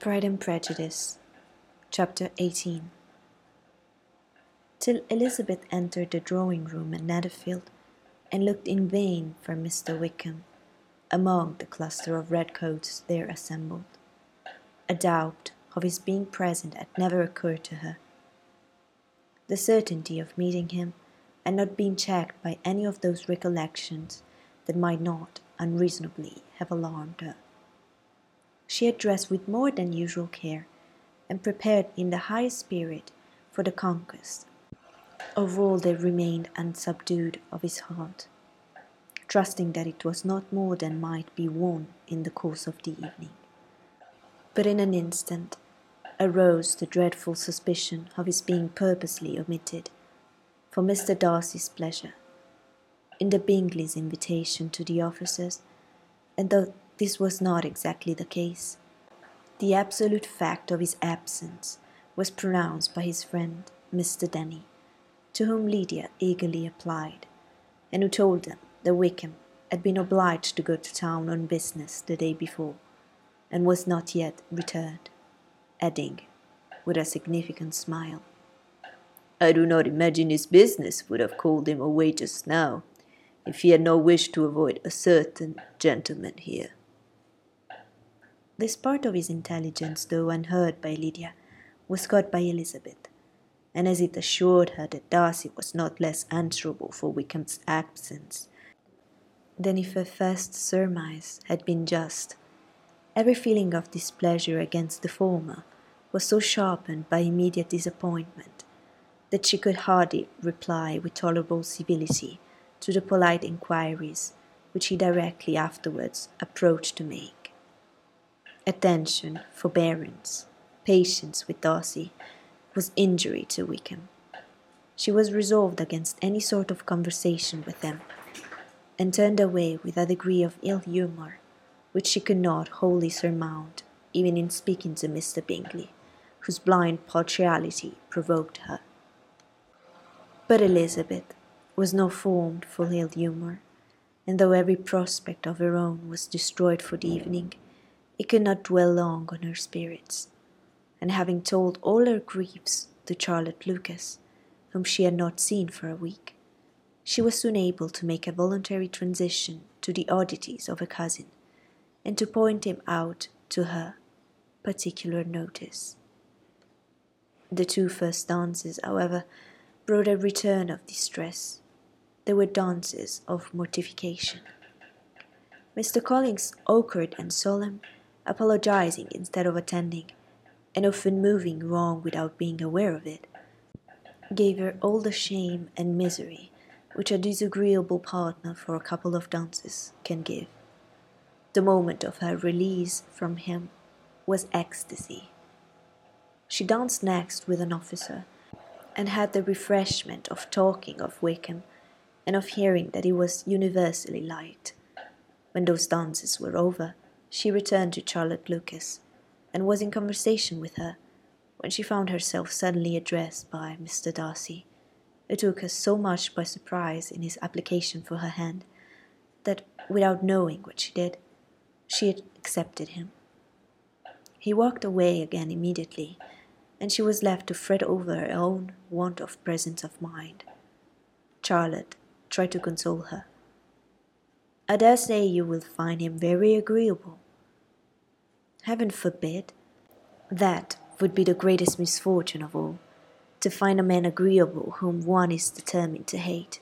Pride and Prejudice, Chapter 18 Till Elizabeth entered the drawing room at Netherfield, and looked in vain for Mr. Wickham among the cluster of redcoats there assembled. A doubt of his being present had never occurred to her. The certainty of meeting him had not been checked by any of those recollections that might not unreasonably have alarmed her. She had dressed with more than usual care, and prepared in the highest spirit for the conquest of all that remained unsubdued of his heart, trusting that it was not more than might be won in the course of the evening. But in an instant arose the dreadful suspicion of his being purposely omitted, for Mr. Darcy's pleasure, in the Bingleys' invitation to the officers, and though this was not exactly the case. The absolute fact of his absence was pronounced by his friend, Mr. Denny, to whom Lydia eagerly applied, and who told them that Wickham had been obliged to go to town on business the day before, and was not yet returned, adding, with a significant smile, I do not imagine his business would have called him away just now, if he had not wished to avoid a certain gentleman here. This part of his intelligence, though unheard by Lydia, was caught by Elizabeth, and as it assured her that Darcy was not less answerable for Wickham's absence than if her first surmise had been just, every feeling of displeasure against the former was so sharpened by immediate disappointment that she could hardly reply with tolerable civility to the polite inquiries which he directly afterwards approached to make attention, forbearance, patience with Darcy was injury to Wickham. She was resolved against any sort of conversation with him, and turned away with a degree of ill humour which she could not wholly surmount even in speaking to Mr. Bingley, whose blind partiality provoked her. But Elizabeth was not formed for ill humour, and though every prospect of her own was destroyed for the evening, it could not dwell long on her spirits, and having told all her griefs to Charlotte Lucas, whom she had not seen for a week, she was soon able to make a voluntary transition to the oddities of her cousin, and to point him out to her particular notice. The two first dances, however, brought a return of distress. They were dances of mortification. Mr. Collins, awkward and solemn, apologizing instead of attending, and often moving wrong without being aware of it, gave her all the shame and misery which a disagreeable partner for a couple of dances can give. The moment of her release from him was ecstasy. She danced next with an officer, and had the refreshment of talking of Wickham and of hearing that he was universally liked. When those dances were over, she returned to Charlotte Lucas, and was in conversation with her, when she found herself suddenly addressed by Mr. Darcy. It took her so much by surprise in his application for her hand, that, without knowing what she did, she accepted him. He walked away again immediately, and she was left to fret over her own want of presence of mind. Charlotte tried to console her. I dare say you will find him very agreeable. Heaven forbid! That would be the greatest misfortune of all, to find a man agreeable whom one is determined to hate.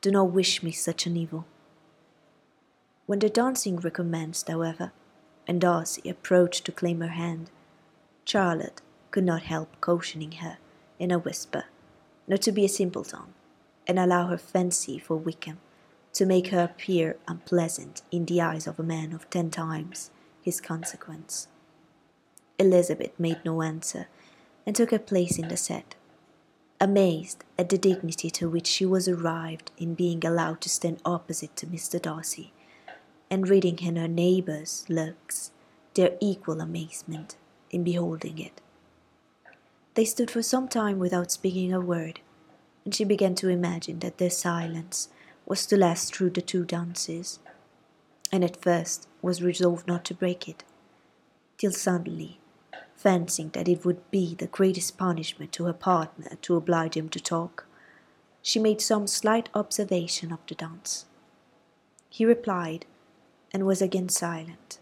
Do not wish me such an evil. When the dancing recommenced, however, and Darcy approached to claim her hand, Charlotte could not help cautioning her in a whisper not to be a simpleton, and allow her fancy for Wickham to make her appear unpleasant in the eyes of a man of ten times his consequence. Elizabeth made no answer, and took her place in the set, amazed at the dignity to which she was arrived in being allowed to stand opposite to Mr. Darcy, and reading in her neighbours' looks their equal amazement in beholding it. They stood for some time without speaking a word, and she began to imagine that their silence was to last through the two dances, and at first was resolved not to break it, till suddenly fancying that it would be the greatest punishment to her partner to oblige him to talk. She made some slight observation of the dance. He replied, and was again silent.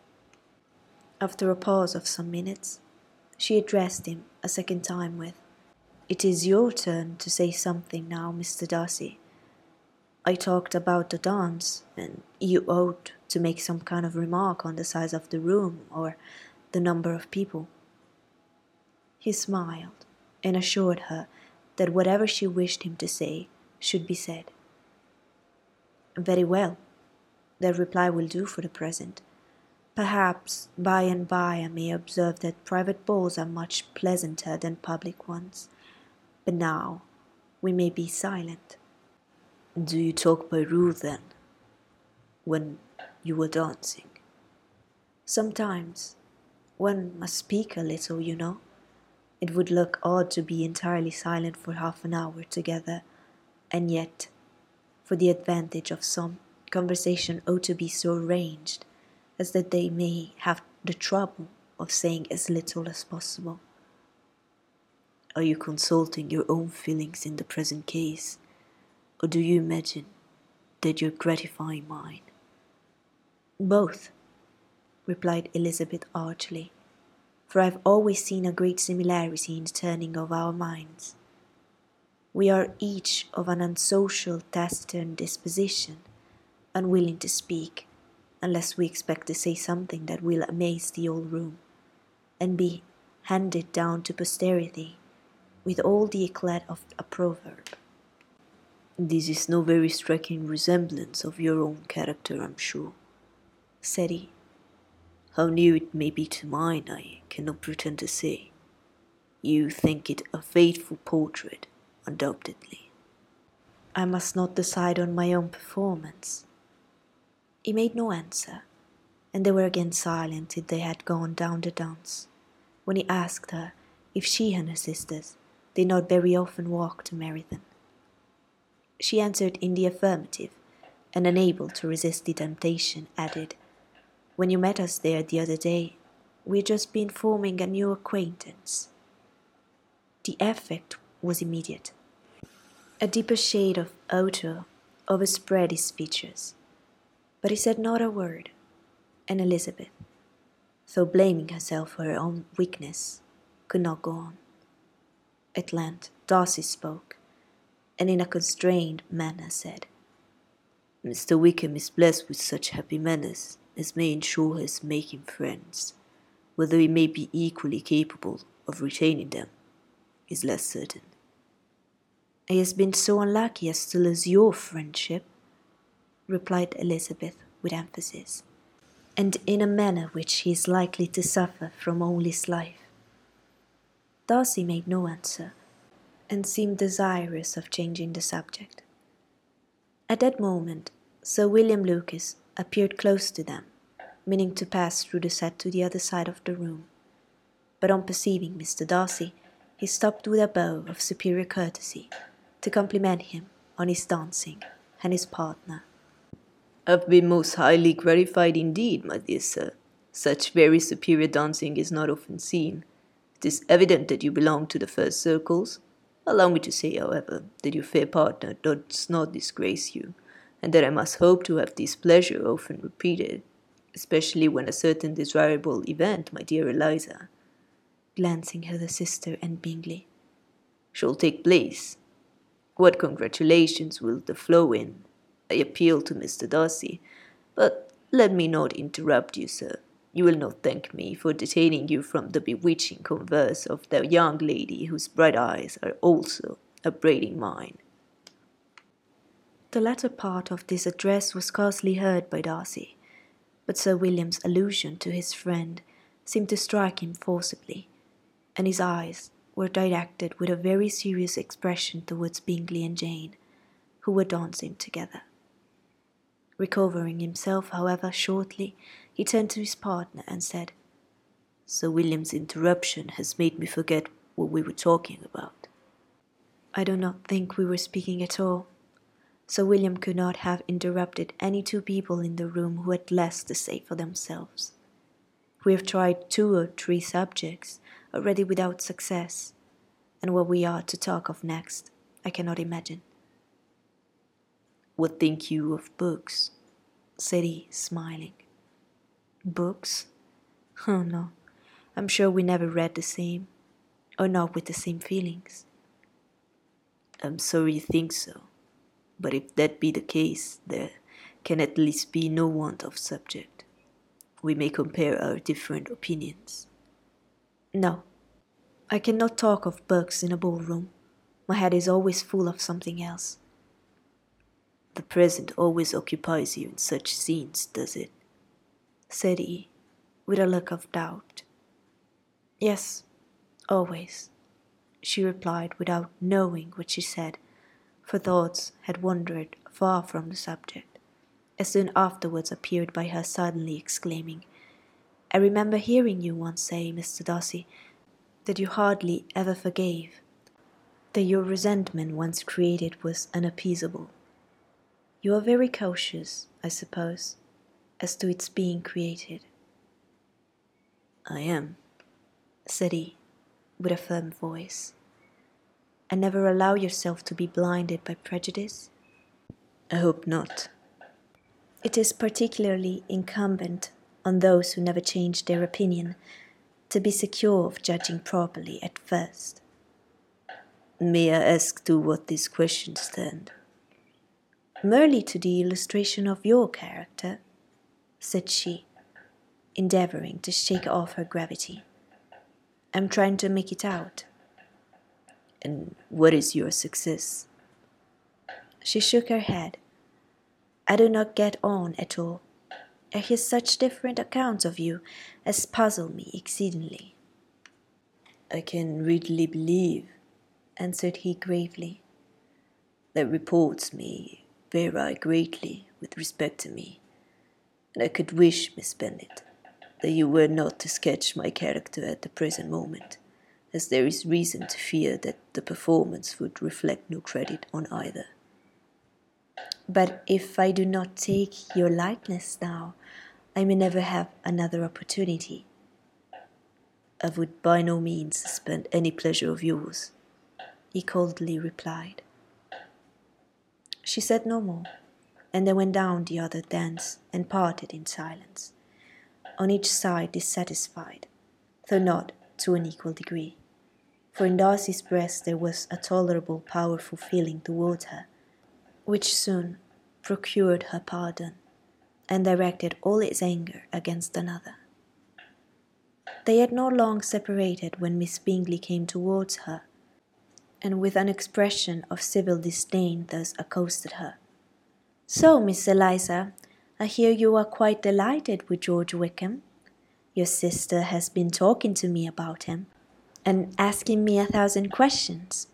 After a pause of some minutes, she addressed him a second time with, It is your turn to say something now, Mr. Darcy. I talked about the dance, and you ought to make some kind of remark on the size of the room or the number of people. He smiled and assured her that whatever she wished him to say should be said. Very well, that reply will do for the present. Perhaps by and by I may observe that private balls are much pleasanter than public ones. But now we may be silent. Do you talk by rule then? When you were dancing? Sometimes. One must speak a little, you know. It would look odd to be entirely silent for half an hour together, and yet, for the advantage of some, conversation ought to be so arranged as that they may have the trouble of saying as little as possible. Are you consulting your own feelings in the present case? Or do you imagine that you're gratifying mine? Both, replied Elizabeth archly, for I've always seen a great similarity in the turning of our minds. We are each of an unsocial, taciturn disposition, unwilling to speak, unless we expect to say something that will amaze the old room, and be handed down to posterity with all the eclat of a proverb. This is no very striking resemblance of your own character, I'm sure, said he. How near it may be to mine, I cannot pretend to say. You think it a faithful portrait, undoubtedly. I must not decide on my own performance. He made no answer, and they were again silent till they had gone down the dance, when he asked her if she and her sisters did not very often walk to Meryton. She answered in the affirmative, and unable to resist the temptation, added, When you met us there the other day, we had just been forming a new acquaintance. The effect was immediate. A deeper shade of hauteur overspread his features, but he said not a word, and Elizabeth, though blaming herself for her own weakness, could not go on. At length Darcy spoke and in a constrained manner said, Mr. Wickham is blessed with such happy manners as may ensure his making friends. Whether he may be equally capable of retaining them is less certain. He has been so unlucky as to lose your friendship, replied Elizabeth with emphasis, and in a manner which he is likely to suffer from all his life. Darcy made no answer and seemed desirous of changing the subject. At that moment, Sir William Lucas appeared close to them, meaning to pass through the set to the other side of the room. But on perceiving Mr. Darcy, he stopped with a bow of superior courtesy to compliment him on his dancing and his partner. I've been most highly gratified indeed, my dear sir. Such very superior dancing is not often seen. It is evident that you belong to the first circles, Allow me to say, however, that your fair partner does not disgrace you, and that I must hope to have this pleasure often repeated, especially when a certain desirable event, my dear Eliza, glancing at her sister and Bingley, shall take place. What congratulations will there flow in? I appeal to Mr. Darcy, but let me not interrupt you, sir. You will not thank me for detaining you from the bewitching converse of the young lady whose bright eyes are also upbraiding mine. The latter part of this address was scarcely heard by Darcy, but Sir William's allusion to his friend seemed to strike him forcibly, and his eyes were directed with a very serious expression towards Bingley and Jane, who were dancing together. Recovering himself, however, shortly, he turned to his partner and said, Sir William's interruption has made me forget what we were talking about. I do not think we were speaking at all. Sir William could not have interrupted any two people in the room who had less to say for themselves. We have tried two or three subjects already without success, and what we are to talk of next, I cannot imagine. What think you of books? said he, smiling. Books? Oh no, I'm sure we never read the same, or not with the same feelings. I'm sorry you think so, but if that be the case, there can at least be no want of subject. We may compare our different opinions. No, I cannot talk of books in a ballroom. My head is always full of something else. The present always occupies you in such scenes, does it? Said he, with a look of doubt. Yes, always, she replied without knowing what she said, for thoughts had wandered far from the subject, as soon afterwards appeared by her suddenly exclaiming, I remember hearing you once say, Mr. Darcy, that you hardly ever forgave, that your resentment once created was unappeasable. You are very cautious, I suppose, as to its being created. I am, said he, with a firm voice. And never allow yourself to be blinded by prejudice? I hope not. It is particularly incumbent on those who never change their opinion to be secure of judging properly at first. May I ask to what these questions tend? Merely to the illustration of your character, said she, endeavoring to shake off her gravity. I'm trying to make it out. And what is your success? She shook her head. I do not get on at all. I hear such different accounts of you as puzzle me exceedingly. I can readily believe, answered he gravely, that reports may vary greatly with respect to me, and I could wish, Miss Bennet, that you were not to sketch my character at the present moment, as there is reason to fear that the performance would reflect no credit on either. But if I do not take your likeness now, I may never have another opportunity. I would by no means suspend any pleasure of yours, he coldly replied. She said no more, and they went down the other dance and parted in silence, on each side dissatisfied, though not to an equal degree. For in Darcy's breast there was a tolerable, powerful feeling towards her, which soon procured her pardon and directed all its anger against another. They had not long separated when Miss Bingley came towards her, and with an expression of civil disdain thus accosted her. So, Miss Eliza, I hear you are quite delighted with George Wickham. Your sister has been talking to me about him, and asking me a thousand questions.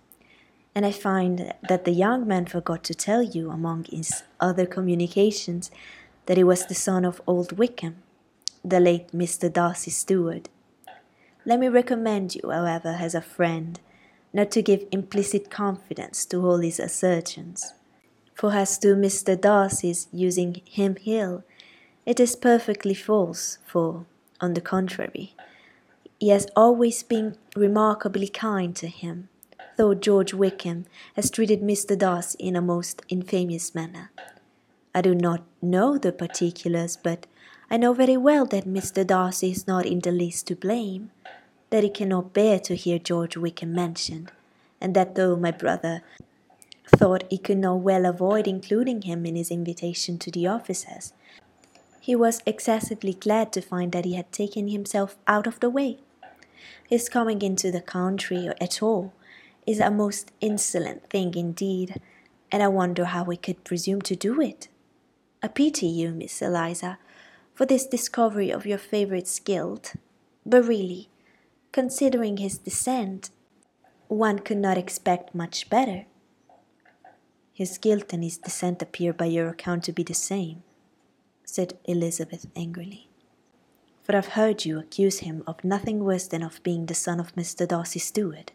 And I find that the young man forgot to tell you, among his other communications, that he was the son of old Wickham, the late Mr. Darcy's steward. Let me recommend you, however, as a friend, not to give implicit confidence to all his assertions. For as to Mr. Darcy's using him ill, it is perfectly false, for, on the contrary, he has always been remarkably kind to him, though George Wickham has treated Mr. Darcy in a most infamous manner. I do not know the particulars, but I know very well that Mr. Darcy is not in the least to blame, that he cannot bear to hear George Wickham mentioned, and that though my brother thought he could not well avoid including him in his invitation to the officers, he was excessively glad to find that he had taken himself out of the way. His coming into the country at all is a most insolent thing indeed, and I wonder how he could presume to do it. I pity you, Miss Eliza, for this discovery of your favourite's guilt, but really, considering his descent, one could not expect much better. His guilt and his descent appear by your account to be the same, said Elizabeth angrily. For I've heard you accuse him of nothing worse than of being the son of Mr. Darcy's steward,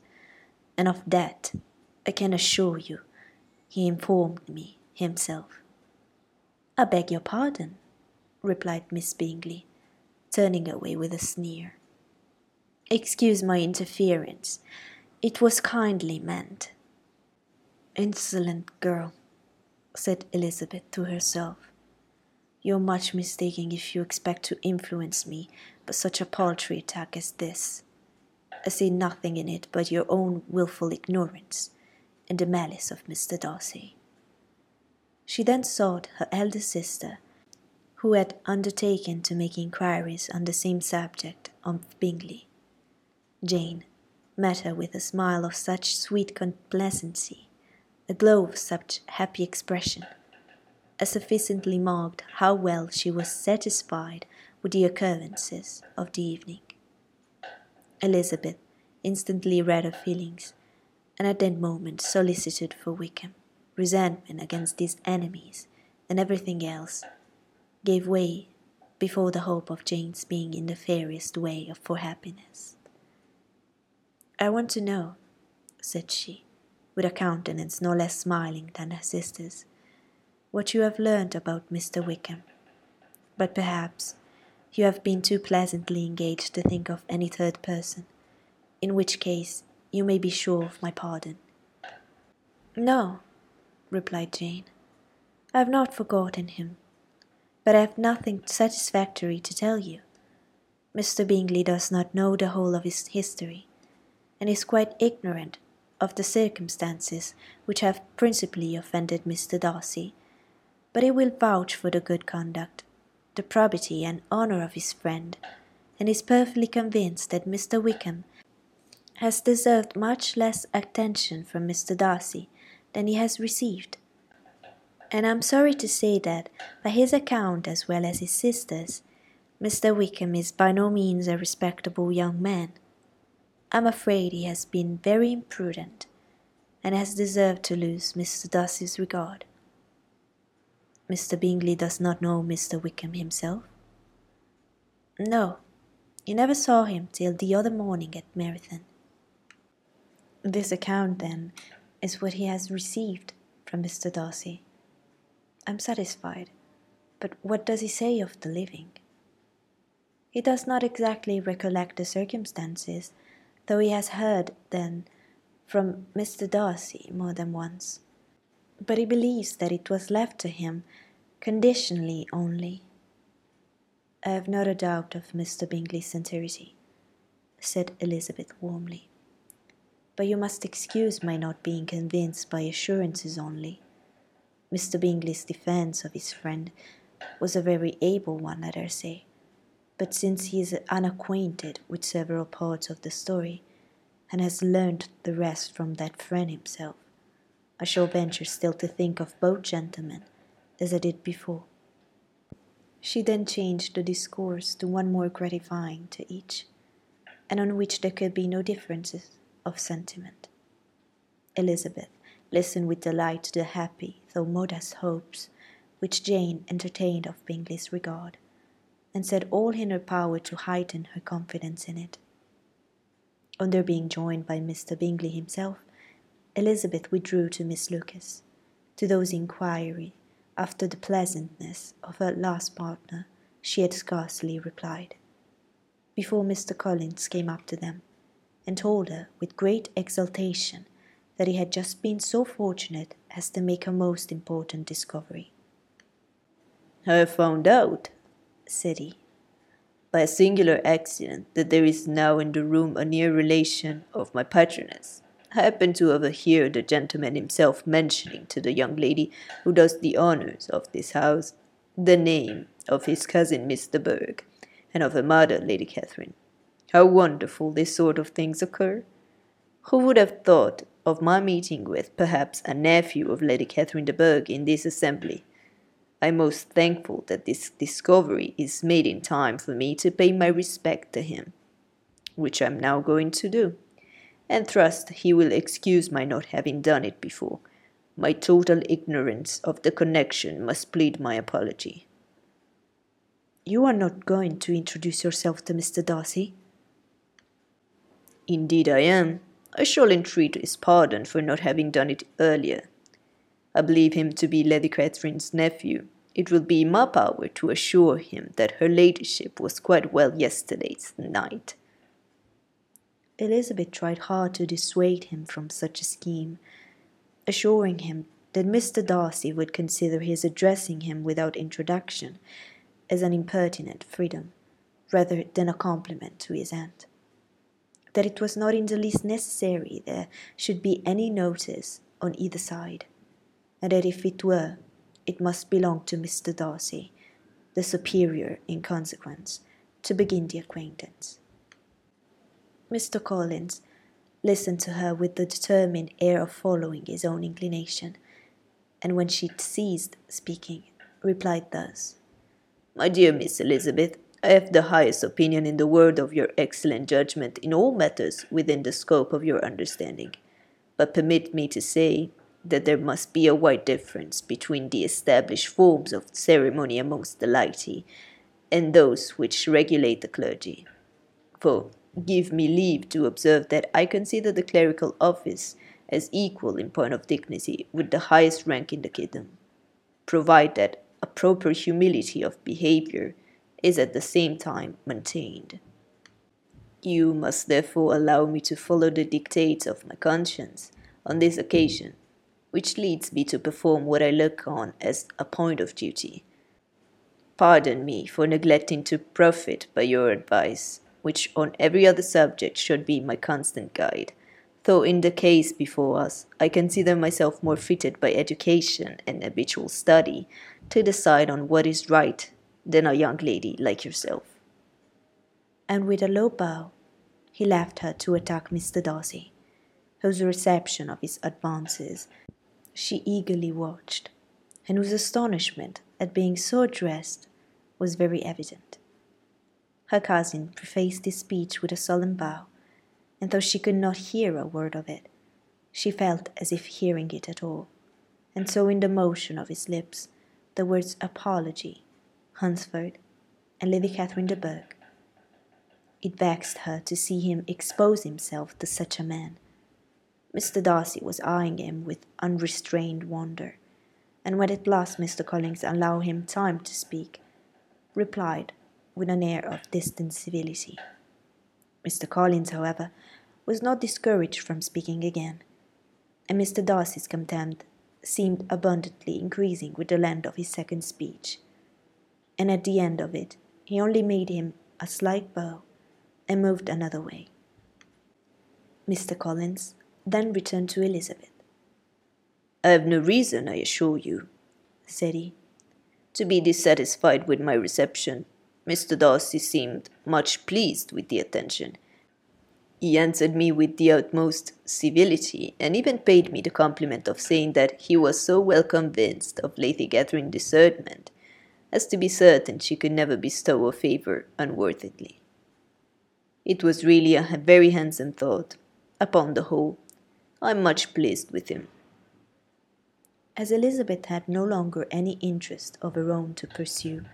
and of that, I can assure you, he informed me himself. I beg your pardon, replied Miss Bingley, turning away with a sneer. Excuse my interference. It was kindly meant. Insolent girl, said Elizabeth to herself. You're much mistaken if you expect to influence me by such a paltry attack as this. I see nothing in it but your own wilful ignorance and the malice of Mr. Darcy. She then sought her elder sister, who had undertaken to make inquiries on the same subject of Bingley. Jane met her with a smile of such sweet complacency, a glow of such happy expression, as sufficiently marked how well she was satisfied with the occurrences of the evening. Elizabeth instantly read her feelings, and at that moment solicited for Wickham, resentment against these enemies, and everything else, gave way before the hope of Jane's being in the fairest way for happiness. I want to know, said she, with a countenance no less smiling than her sister's, what you have learned about Mr. Wickham. But perhaps you have been too pleasantly engaged to think of any third person, in which case you may be sure of my pardon. No, replied Jane, I have not forgotten him, but I have nothing satisfactory to tell you. Mr. Bingley does not know the whole of his history, and is quite ignorant of the circumstances which have principally offended Mr. Darcy, but he will vouch for the good conduct, the probity and honour of his friend, and is perfectly convinced that Mr. Wickham has deserved much less attention from Mr. Darcy than he has received. And I am sorry to say that, by his account as well as his sister's, Mr. Wickham is by no means a respectable young man. I'm afraid he has been very imprudent, and has deserved to lose Mr. Darcy's regard. Mr. Bingley does not know Mr. Wickham himself? No, he never saw him till the other morning at Meryton. This account, then, is what he has received from Mr. Darcy. I'm satisfied, but what does he say of the living? He does not exactly recollect the circumstances though he has heard then from Mr. Darcy more than once. But he believes that it was left to him conditionally only. I have not a doubt of Mr. Bingley's sincerity, said Elizabeth warmly. But you must excuse my not being convinced by assurances only. Mr. Bingley's defence of his friend was a very able one, I dare say but since he is unacquainted with several parts of the story, and has learned the rest from that friend himself, I shall venture still to think of both gentlemen as I did before. She then changed the discourse to one more gratifying to each, and on which there could be no differences of sentiment. Elizabeth listened with delight to the happy, though modest hopes which Jane entertained of Bingley's regard and said all in her power to heighten her confidence in it. On their being joined by Mr. Bingley himself, Elizabeth withdrew to Miss Lucas. To those inquiry after the pleasantness of her last partner, she had scarcely replied. Before Mr. Collins came up to them, and told her with great exultation that he had just been so fortunate as to make a most important discovery. I found out, city. By a singular accident, that there is now in the room a near relation of my patroness. I happened to overhear the gentleman himself mentioning to the young lady who does the honours of this house the name of his cousin Mr. Bourgh, and of her mother, Lady Catherine. How wonderful these sort of things occur! Who would have thought of my meeting with, perhaps, a nephew of Lady Catherine de Bourgh in this assembly? I'm most thankful that this discovery is made in time for me to pay my respect to him, which I'm now going to do, and trust he will excuse my not having done it before. My total ignorance of the connection must plead my apology. You are not going to introduce yourself to Mr. Darcy? Indeed, I am. I shall entreat his pardon for not having done it earlier. I believe him to be Lady Catherine's nephew. It will be my power to assure him that her ladyship was quite well yesterday's night. Elizabeth tried hard to dissuade him from such a scheme, assuring him that Mr. Darcy would consider his addressing him without introduction as an impertinent freedom rather than a compliment to his aunt. That it was not in the least necessary there should be any notice on either side, and that if it were, it must belong to Mr. Darcy, the superior in consequence, to begin the acquaintance. Mr. Collins listened to her with the determined air of following his own inclination, and when she ceased speaking, replied thus My dear Miss Elizabeth, I have the highest opinion in the world of your excellent judgment in all matters within the scope of your understanding. But permit me to say that there must be a wide difference between the established forms of ceremony amongst the laity and those which regulate the clergy. For give me leave to observe that I consider the clerical office as equal in point of dignity with the highest rank in the kingdom, provided that a proper humility of behavior is at the same time maintained. You must therefore allow me to follow the dictates of my conscience on this occasion, which leads me to perform what I look on as a point of duty. Pardon me for neglecting to profit by your advice, which on every other subject should be my constant guide, though in the case before us I consider myself more fitted by education and habitual study to decide on what is right than a young lady like yourself. And with a low bow, he left her to attack Mr. Darcy, whose reception of his advances she eagerly watched, and whose astonishment at being so addressed was very evident. Her cousin prefaced this speech with a solemn bow, and though she could not hear a word of it, she felt as if hearing it at all, and saw in the motion of his lips the words apology Hunsford, and Lady Catherine de Bourgh. It vexed her to see him expose himself to such a man. Mr. Darcy was eyeing him with unrestrained wonder, and when at last Mr. Collins allowed him time to speak, replied with an air of distant civility. Mr. Collins, however, was not discouraged from speaking again, and Mr. Darcy's contempt seemed abundantly increasing with the length of his second speech and at the end of it he only made him a slight bow and moved another way. Mr. Collins then returned to Elizabeth. I have no reason, I assure you, said he, to be dissatisfied with my reception. Mr. Darcy seemed much pleased with the attention. He answered me with the utmost civility, and even paid me the compliment of saying that he was so well convinced of Lady Catherine's discernment as to be certain she could never bestow a favour unworthily. It was really a very handsome thought. Upon the whole, I am much pleased with him. As Elizabeth had no longer any interest of her own to pursue,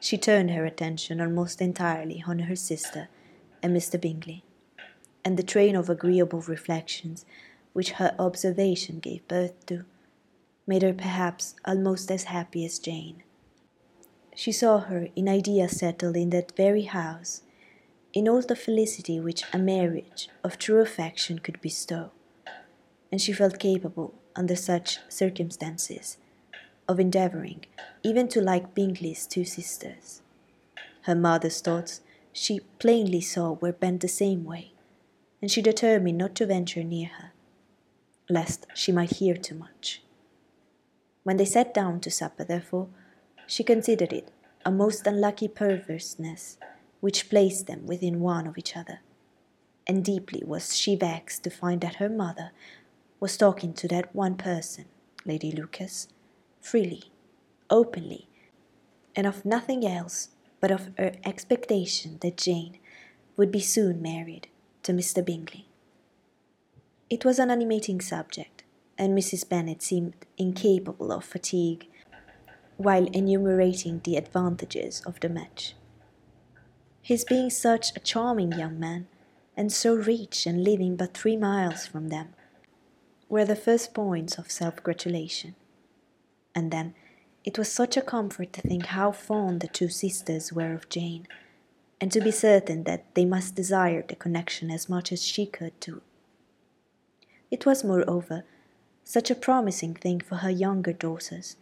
she turned her attention almost entirely on her sister and Mr. Bingley, and the train of agreeable reflections which her observation gave birth to made her perhaps almost as happy as Jane. She saw her in idea settled in that very house, in all the felicity which a marriage of true affection could bestow, and she felt capable, under such circumstances, of endeavouring even to like Bingley's two sisters. Her mother's thoughts she plainly saw were bent the same way, and she determined not to venture near her, lest she might hear too much. When they sat down to supper, therefore, she considered it a most unlucky perverseness which placed them within one of each other, and deeply was she vexed to find that her mother was talking to that one person, Lady Lucas, freely, openly, and of nothing else but of her expectation that Jane would be soon married to Mr. Bingley. It was an animating subject, and Mrs. Bennet seemed incapable of fatigue while enumerating the advantages of the match. His being such a charming young man, and so rich and living but three miles from them, were the first points of self gratulation. And then it was such a comfort to think how fond the two sisters were of Jane, and to be certain that they must desire the connection as much as she could too. It was, moreover, such a promising thing for her younger daughters,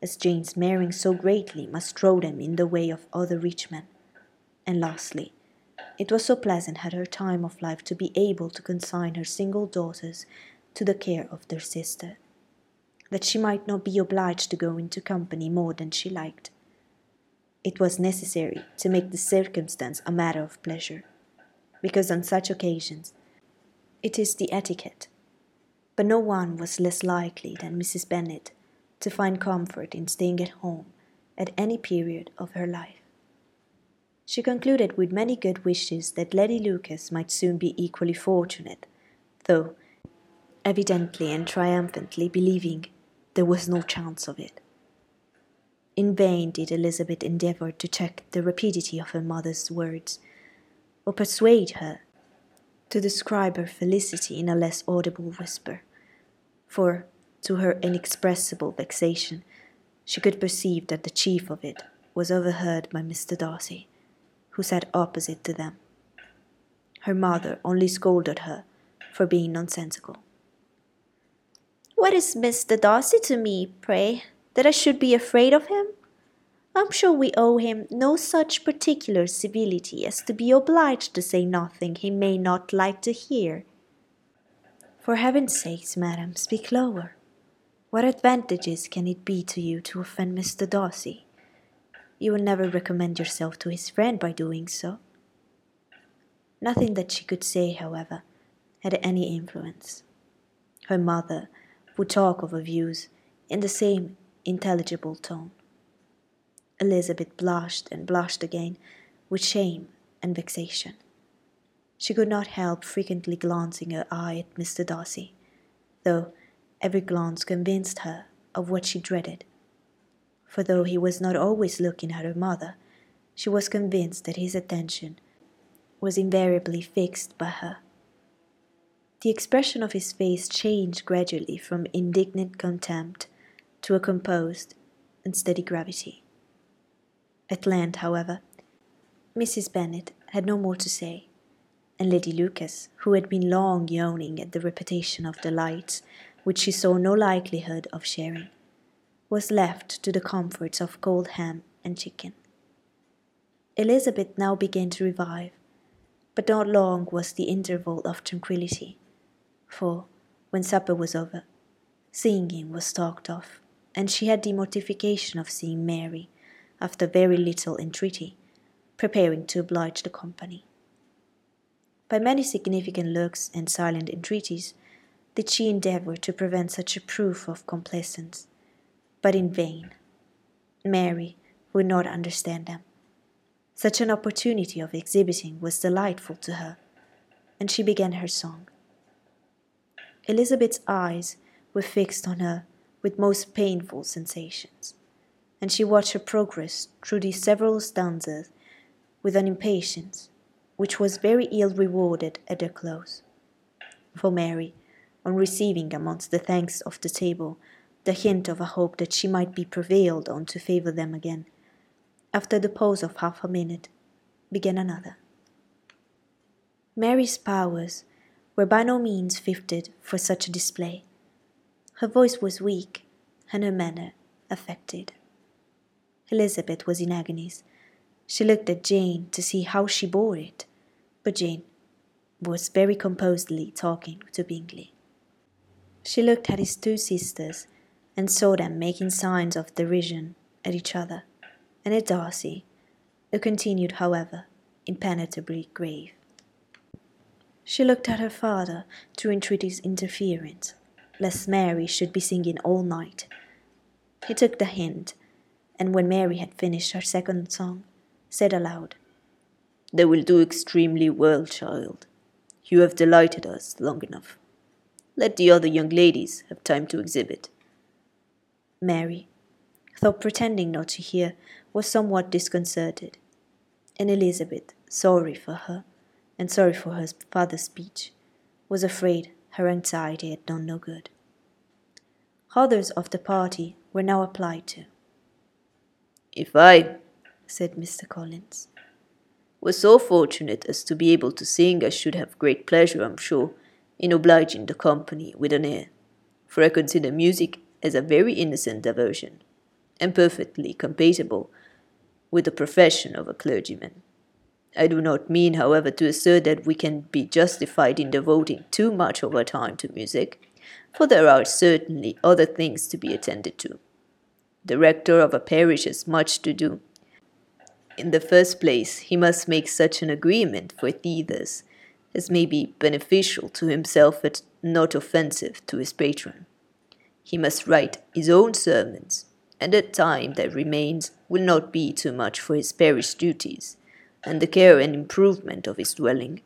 as Jane's marrying so greatly must throw them in the way of other rich men. And lastly, it was so pleasant at her time of life to be able to consign her single daughters to the care of their sister, that she might not be obliged to go into company more than she liked. It was necessary to make the circumstance a matter of pleasure, because on such occasions it is the etiquette. But no one was less likely than Mrs. Bennet to find comfort in staying at home at any period of her life. She concluded with many good wishes that Lady Lucas might soon be equally fortunate, though evidently and triumphantly believing there was no chance of it. In vain did Elizabeth endeavour to check the rapidity of her mother's words, or persuade her to describe her felicity in a less audible whisper, for, to her inexpressible vexation, she could perceive that the chief of it was overheard by Mr. Darcy, who sat opposite to them. Her mother only scolded her for being nonsensical. What is Mr. Darcy to me, pray? that I should be afraid of him? I'm sure we owe him no such particular civility as to be obliged to say nothing he may not like to hear. For heaven's sake, madam, speak lower. What advantages can it be to you to offend Mr. Darcy? You will never recommend yourself to his friend by doing so. Nothing that she could say, however, had any influence. Her mother would talk of her views in the same intelligible tone. Elizabeth blushed and blushed again with shame and vexation. She could not help frequently glancing her eye at Mr. Darcy, though every glance convinced her of what she dreaded. For though he was not always looking at her mother, she was convinced that his attention was invariably fixed by her. The expression of his face changed gradually from indignant contempt to a composed and steady gravity. At length, however, Mrs. Bennet had no more to say, and Lady Lucas, who had been long yawning at the repetition of delights which she saw no likelihood of sharing, was left to the comforts of cold ham and chicken. Elizabeth now began to revive, but not long was the interval of tranquillity, for, when supper was over, singing was talked of and she had the mortification of seeing Mary, after very little entreaty, preparing to oblige the company. By many significant looks and silent entreaties did she endeavour to prevent such a proof of complaisance, but in vain. Mary would not understand them. Such an opportunity of exhibiting was delightful to her, and she began her song. Elizabeth's eyes were fixed on her with most painful sensations, and she watched her progress through these several stanzas with an impatience which was very ill rewarded at their close. For Mary, on receiving amongst the thanks of the table the hint of a hope that she might be prevailed on to favour them again, after the pause of half a minute, began another. Mary's powers were by no means fitted for such a display. Her voice was weak, and her manner affected. Elizabeth was in agonies. She looked at Jane to see how she bore it, but Jane was very composedly talking to Bingley. She looked at his two sisters and saw them making signs of derision at each other, and at Darcy, who continued, however, impenetrably grave. She looked at her father to entreat his interference, lest Mary should be singing all night. He took the hint, and when Mary had finished her second song, said aloud, They will do extremely well, child. You have delighted us long enough. Let the other young ladies have time to exhibit. Mary, though pretending not to hear, was somewhat disconcerted, and Elizabeth, sorry for her, and sorry for her father's speech, was afraid her anxiety had done no good. Others of the party were now applied to. If I, said Mr. Collins, was so fortunate as to be able to sing, I should have great pleasure, I'm sure, in obliging the company with an air, for I consider music as a very innocent diversion, and perfectly compatible with the profession of a clergyman. I do not mean, however, to assert that we can be justified in devoting too much of our time to music, for there are certainly other things to be attended to. The rector of a parish has much to do. In the first place, he must make such an agreement for tithes as may be beneficial to himself but not offensive to his patron. He must write his own sermons, and the time that remains will not be too much for his parish duties and the care and improvement of his dwelling,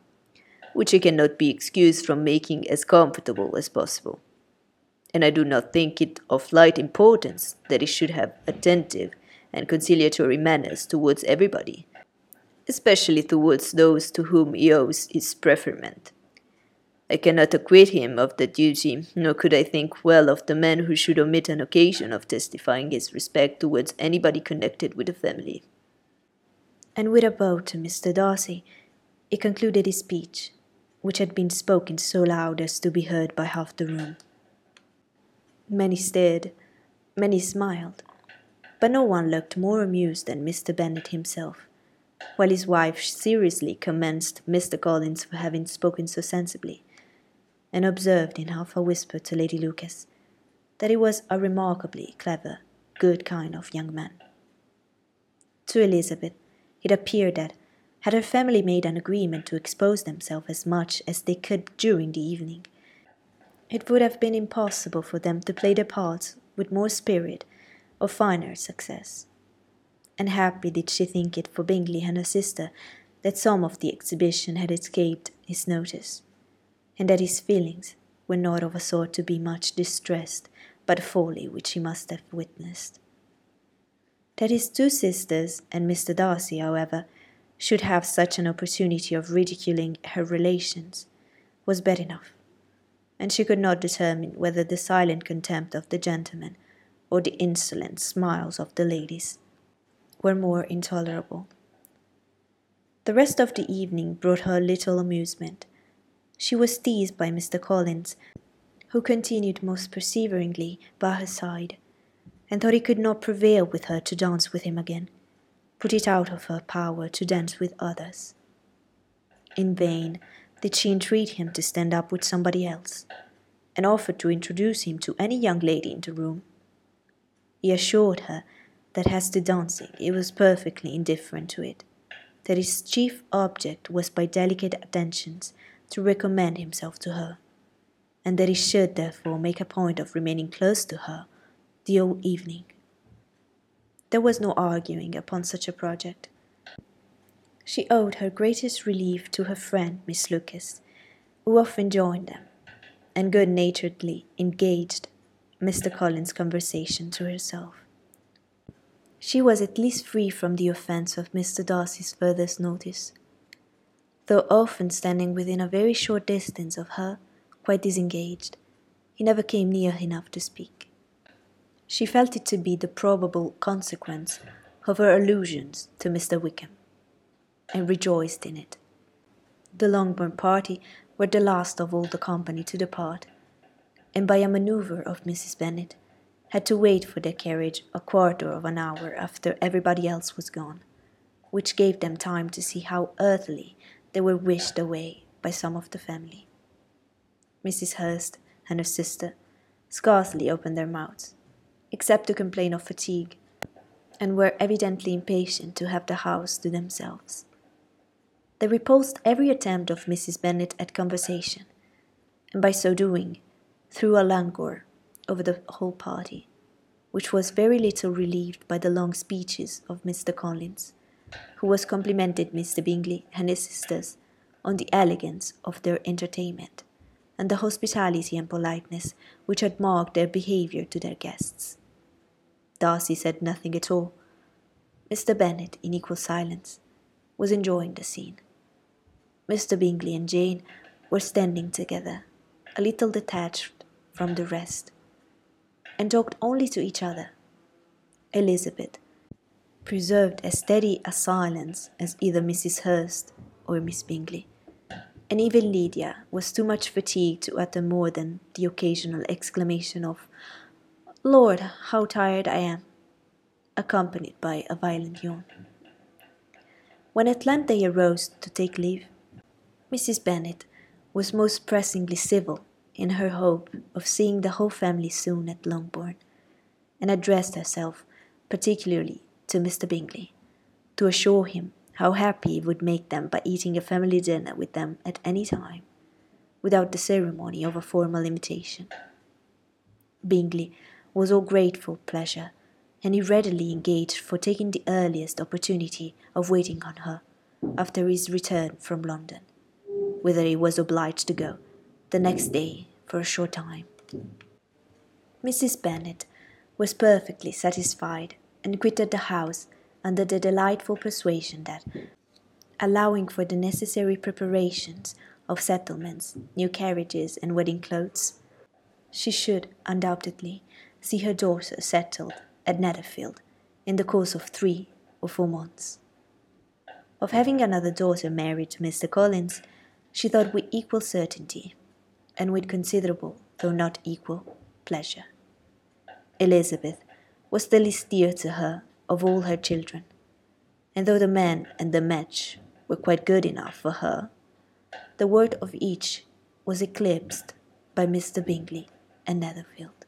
which he cannot be excused from making as comfortable as possible. And I do not think it of light importance that he should have attentive and conciliatory manners towards everybody, especially towards those to whom he owes his preferment. I cannot acquit him of the duty, nor could I think well of the man who should omit an occasion of testifying his respect towards anybody connected with the family and with a bow to Mr. Darcy, he concluded his speech, which had been spoken so loud as to be heard by half the room. Many stared, many smiled, but no one looked more amused than Mr. Bennet himself, while his wife seriously commenced Mr. Collins for having spoken so sensibly, and observed in half a whisper to Lady Lucas that he was a remarkably clever, good kind of young man. To Elizabeth, it appeared that, had her family made an agreement to expose themselves as much as they could during the evening, it would have been impossible for them to play their parts with more spirit or finer success. And happy did she think it for Bingley and her sister that some of the exhibition had escaped his notice, and that his feelings were not of a sort to be much distressed by the folly which he must have witnessed. That his two sisters and Mr. Darcy, however, should have such an opportunity of ridiculing her relations was bad enough, and she could not determine whether the silent contempt of the gentlemen or the insolent smiles of the ladies were more intolerable. The rest of the evening brought her little amusement. She was teased by Mr. Collins, who continued most perseveringly by her side and thought he could not prevail with her to dance with him again, put it out of her power to dance with others. In vain did she entreat him to stand up with somebody else, and offered to introduce him to any young lady in the room. He assured her that as to dancing he was perfectly indifferent to it, that his chief object was by delicate attentions to recommend himself to her, and that he should therefore make a point of remaining close to her the whole evening. There was no arguing upon such a project. She owed her greatest relief to her friend Miss Lucas, who often joined them, and good naturedly engaged Mr. Collins' conversation to herself. She was at least free from the offence of Mr. Darcy's furthest notice, though often standing within a very short distance of her, quite disengaged, he never came near enough to speak. She felt it to be the probable consequence of her allusions to Mr. Wickham, and rejoiced in it. The Longbourn party were the last of all the company to depart, and by a manoeuvre of Mrs. Bennet, had to wait for their carriage a quarter of an hour after everybody else was gone, which gave them time to see how earthily they were wished away by some of the family. Mrs. Hurst and her sister scarcely opened their mouths, except to complain of fatigue, and were evidently impatient to have the house to themselves. They repulsed every attempt of Mrs. Bennet at conversation, and by so doing threw a languor over the whole party, which was very little relieved by the long speeches of Mr. Collins, who was complimented Mr. Bingley and his sisters on the elegance of their entertainment and the hospitality and politeness which had marked their behaviour to their guests. Darcy said nothing at all. Mr. Bennet, in equal silence, was enjoying the scene. Mr. Bingley and Jane were standing together, a little detached from the rest, and talked only to each other. Elizabeth, preserved as steady a silence as either Mrs. Hurst or Miss Bingley, and even Lydia was too much fatigued to utter more than the occasional exclamation of Lord, how tired I am, accompanied by a violent yawn. When at length they arose to take leave, Mrs. Bennet was most pressingly civil in her hope of seeing the whole family soon at Longbourn, and addressed herself particularly to Mr. Bingley, to assure him how happy it would make them by eating a family dinner with them at any time, without the ceremony of a formal invitation. Bingley was all grateful pleasure, and he readily engaged for taking the earliest opportunity of waiting on her after his return from London, whither he was obliged to go the next day for a short time. Mrs. Bennet was perfectly satisfied and quitted the house under the delightful persuasion that, allowing for the necessary preparations of settlements, new carriages, and wedding clothes, she should undoubtedly see her daughter settled at Netherfield in the course of three or four months. Of having another daughter married to Mr. Collins, she thought with equal certainty, and with considerable, though not equal, pleasure. Elizabeth was the least dear to her of all her children, and though the man and the match were quite good enough for her, the word of each was eclipsed by Mr. Bingley and Netherfield.